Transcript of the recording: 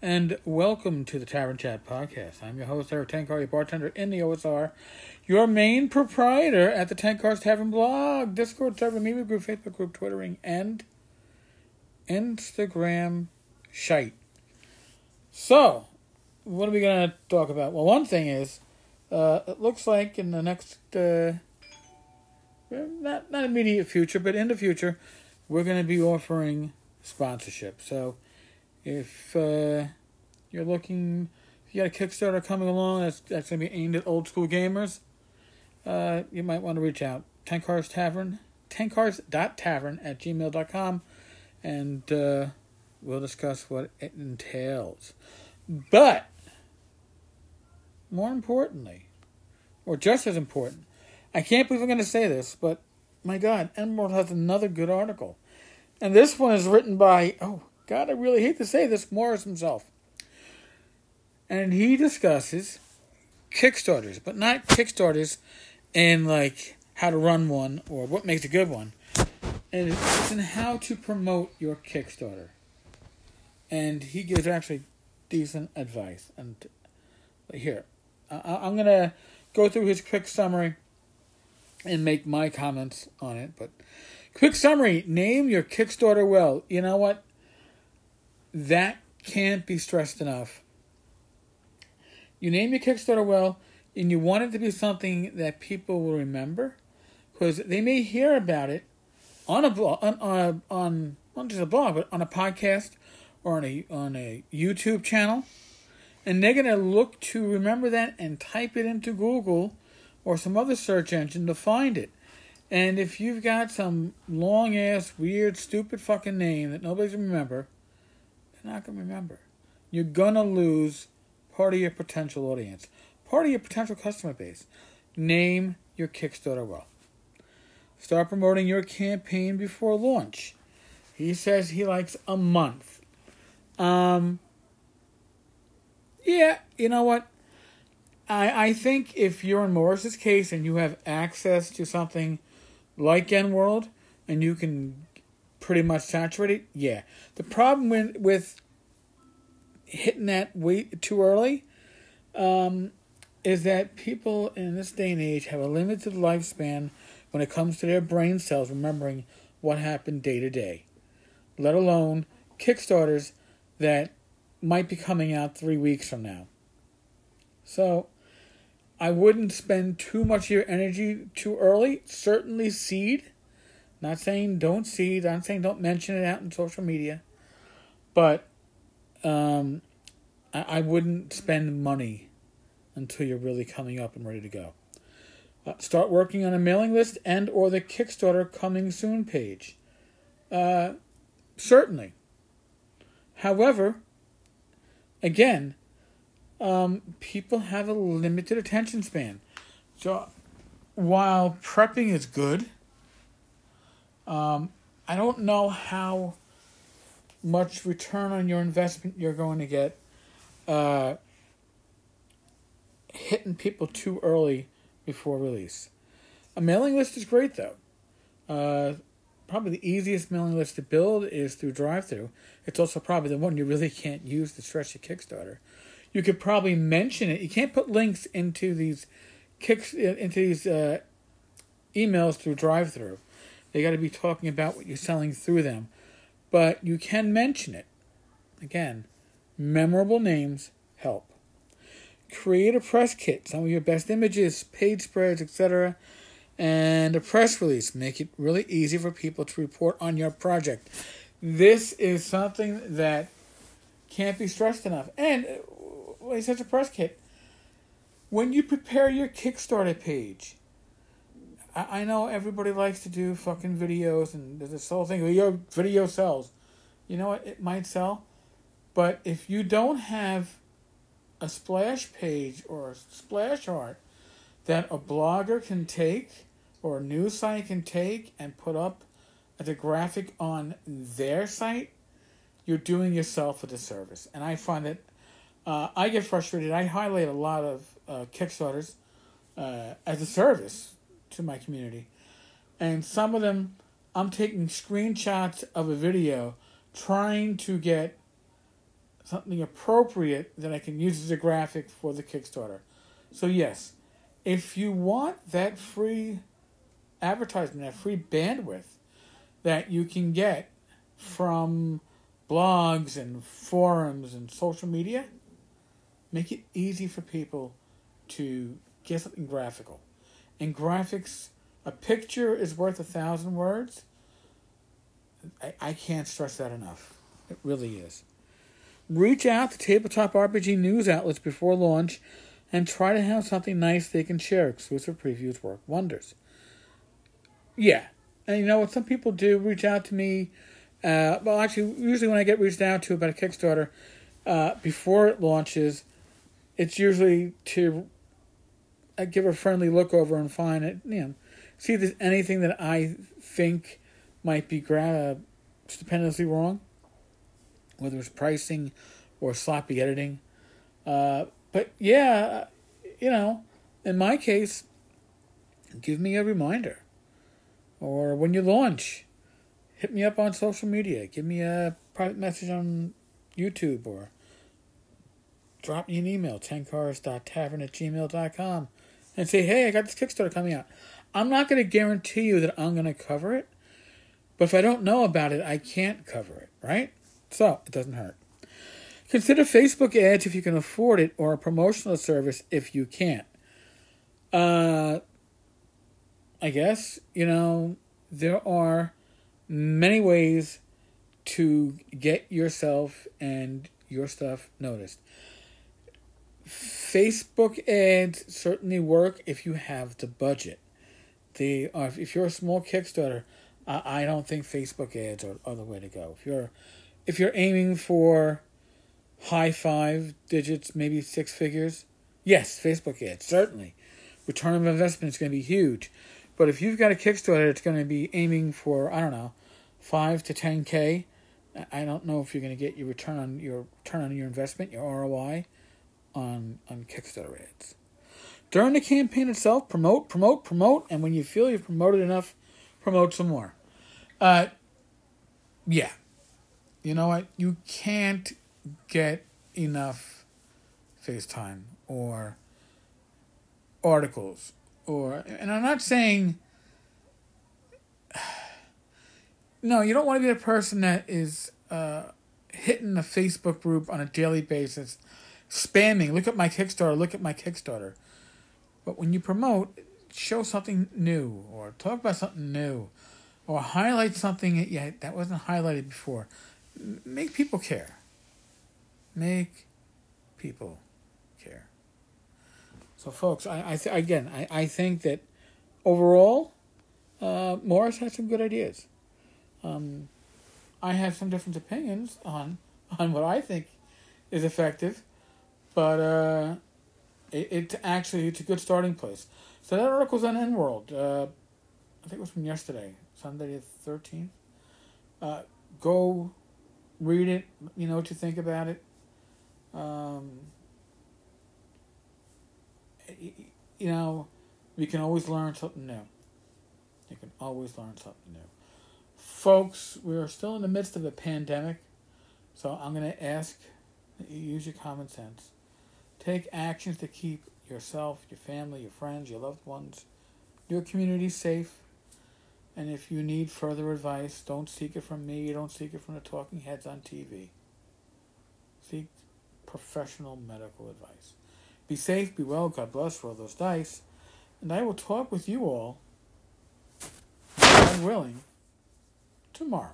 and welcome to the Tavern Chat podcast. I'm your host, Erik Tenkar, your bartender in the OSR, your main proprietor at the Tenkar's Tavern blog, Discord server, media group, Facebook group, Twittering, and Instagram shite. So, what are we going to talk about? Well, one thing is, uh, it looks like in the next, uh, not, not immediate future, but in the future, we're going to be offering sponsorship. So, if uh, you're looking, if you got a Kickstarter coming along that's, that's going to be aimed at old school gamers, uh, you might want to reach out. Tenkar's Tavern, tenkars.tavern at gmail.com, and uh, we'll discuss what it entails. But, more importantly, or just as important, I can't believe I'm going to say this, but my God, EN World has another good article. And this one is written by, oh, God, I really hate to say this, Morrus himself. And he discusses Kickstarters, but not Kickstarters and like how to run one or what makes a good one. And it's in how to promote your Kickstarter. And he gives actually decent advice. And here, I'm going to go through his quick summary and make my comments on it. But quick summary name your Kickstarter well. You know what? That can't be stressed enough. You name your Kickstarter well, and you want it to be something that people will remember, because they may hear about it on a blog, on, on, on not just a blog, but on a podcast or on a on a YouTube channel, and they're gonna look to remember that and type it into Google or some other search engine to find it. And if you've got some long ass, weird, stupid fucking name that nobody's remember, not going to remember. You're going to lose part of your potential audience, part of your potential customer base. Name your Kickstarter well. Start promoting your campaign before launch. He says he likes a month. Um, yeah, you know what? I, I think if you're in Morrus's case and you have access to something like EN World and you can pretty much saturated. Yeah. The problem with, with hitting that weight too early um, is that people in this day and age have a limited lifespan when it comes to their brain cells remembering what happened day to day, let alone Kickstarters that might be coming out three weeks from now. So, I wouldn't spend too much of your energy too early. Certainly, seed not saying don't see, not saying don't mention it out in social media, but um, I, I wouldn't spend money until you're really coming up and ready to go. Uh, start working on a mailing list and or the Kickstarter coming soon page. Uh, certainly. However, again, um, people have a limited attention span. So while prepping is good, um, I don't know how much return on your investment you're going to get uh, hitting people too early before release. A mailing list is great though. Uh, probably the easiest mailing list to build is through DriveThru. It's also probably the one you really can't use to stretch your Kickstarter. You could probably mention it. You can't put links into these kicks into these uh, emails through DriveThru. They got to be talking about what you're selling through them. But you can mention it. Again, memorable names help. Create a press kit, some of your best images, page spreads, etc., and a press release. Make it really easy for people to report on your project. This is something that can't be stressed enough. And uh, when he says a press kit, when you prepare your Kickstarter page, I, I know everybody likes to do fucking videos and there's this whole thing. Your video sells. You know what? It might sell, but if you don't have a splash page or a splash art that a blogger can take or a news site can take and put up as a graphic on their site, you're doing yourself a disservice. And I find that uh, I get frustrated. I highlight a lot of uh, Kickstarters uh, as a service to my community. And some of them, I'm taking screenshots of a video trying to get something appropriate that I can use as a graphic for the Kickstarter. So, yes, if you want that free advertisement, that free bandwidth that you can get from blogs and forums and social media, make it easy for people to get something graphical. And graphics, a picture is worth a thousand words. I, I can't stress that enough. It really is. Reach out to tabletop RPG news outlets before launch and try to have something nice they can share. Exclusive previews work wonders. Yeah. And you know what? Some people do reach out to me. Uh, well, actually, usually when I get reached out to about a Kickstarter uh, before it launches, it's usually to uh, give a friendly look over and find it, you know, see if there's anything that I think might be gra- stupendously wrong, whether it's pricing or sloppy editing. Uh, but yeah, you know, in my case, give me a reminder. Or when you launch, hit me up on social media. Give me a private message on YouTube or drop me an email, tenkars.tavern at gmail.com, and say, hey, I got this Kickstarter coming out. I'm not going to guarantee you that I'm going to cover it, but if I don't know about it, I can't cover it, right? So it doesn't hurt. Consider Facebook ads if you can afford it, or a promotional service if you can't. Uh, I guess, you know, there are many ways to get yourself and your stuff noticed. Facebook ads certainly work if you have the budget. The uh, if you're a small Kickstarter, I, I don't think Facebook ads are, are the way to go. If you're if you're aiming for high five digits, maybe six figures, yes, Facebook ads certainly. Return of investment is going to be huge, but if you've got a Kickstarter, it's going to be aiming for I don't know, five to ten k. I don't know if you're going to get your return on your return on your investment, your ROI, on on Kickstarter ads. During the campaign itself, promote, promote, promote, and when you feel you've promoted enough, promote some more. Uh, yeah, you know what? You can't get enough FaceTime or articles or, and I'm not saying. No, you don't want to be the person that is uh, hitting a Facebook group on a daily basis, spamming. Look at my Kickstarter. Look at my Kickstarter. But when you promote, show something new or talk about something new or highlight something that, yeah, that wasn't highlighted before. Make people care. Make people care. So, folks, I, I th- again, I, I think that overall, uh, Morrus has some good ideas. Um, I have some different opinions on on what I think is effective, but uh, it, it actually it's a good starting place. So that article's on EN World. Uh, I think it was from yesterday, Sunday the thirteenth. Uh, go read it. You know what you think about it. Um, you know, we can always learn something new. You can always learn something new. Folks, we are still in the midst of a pandemic, so I'm going to ask that you use your common sense. Take actions to keep yourself, your family, your friends, your loved ones, your community safe. And if you need further advice, don't seek it from me, You don't seek it from the talking heads on TV. Seek professional medical advice. Be safe, be well, God bless, roll those dice, and I will talk with you all, God willing, tomorrows.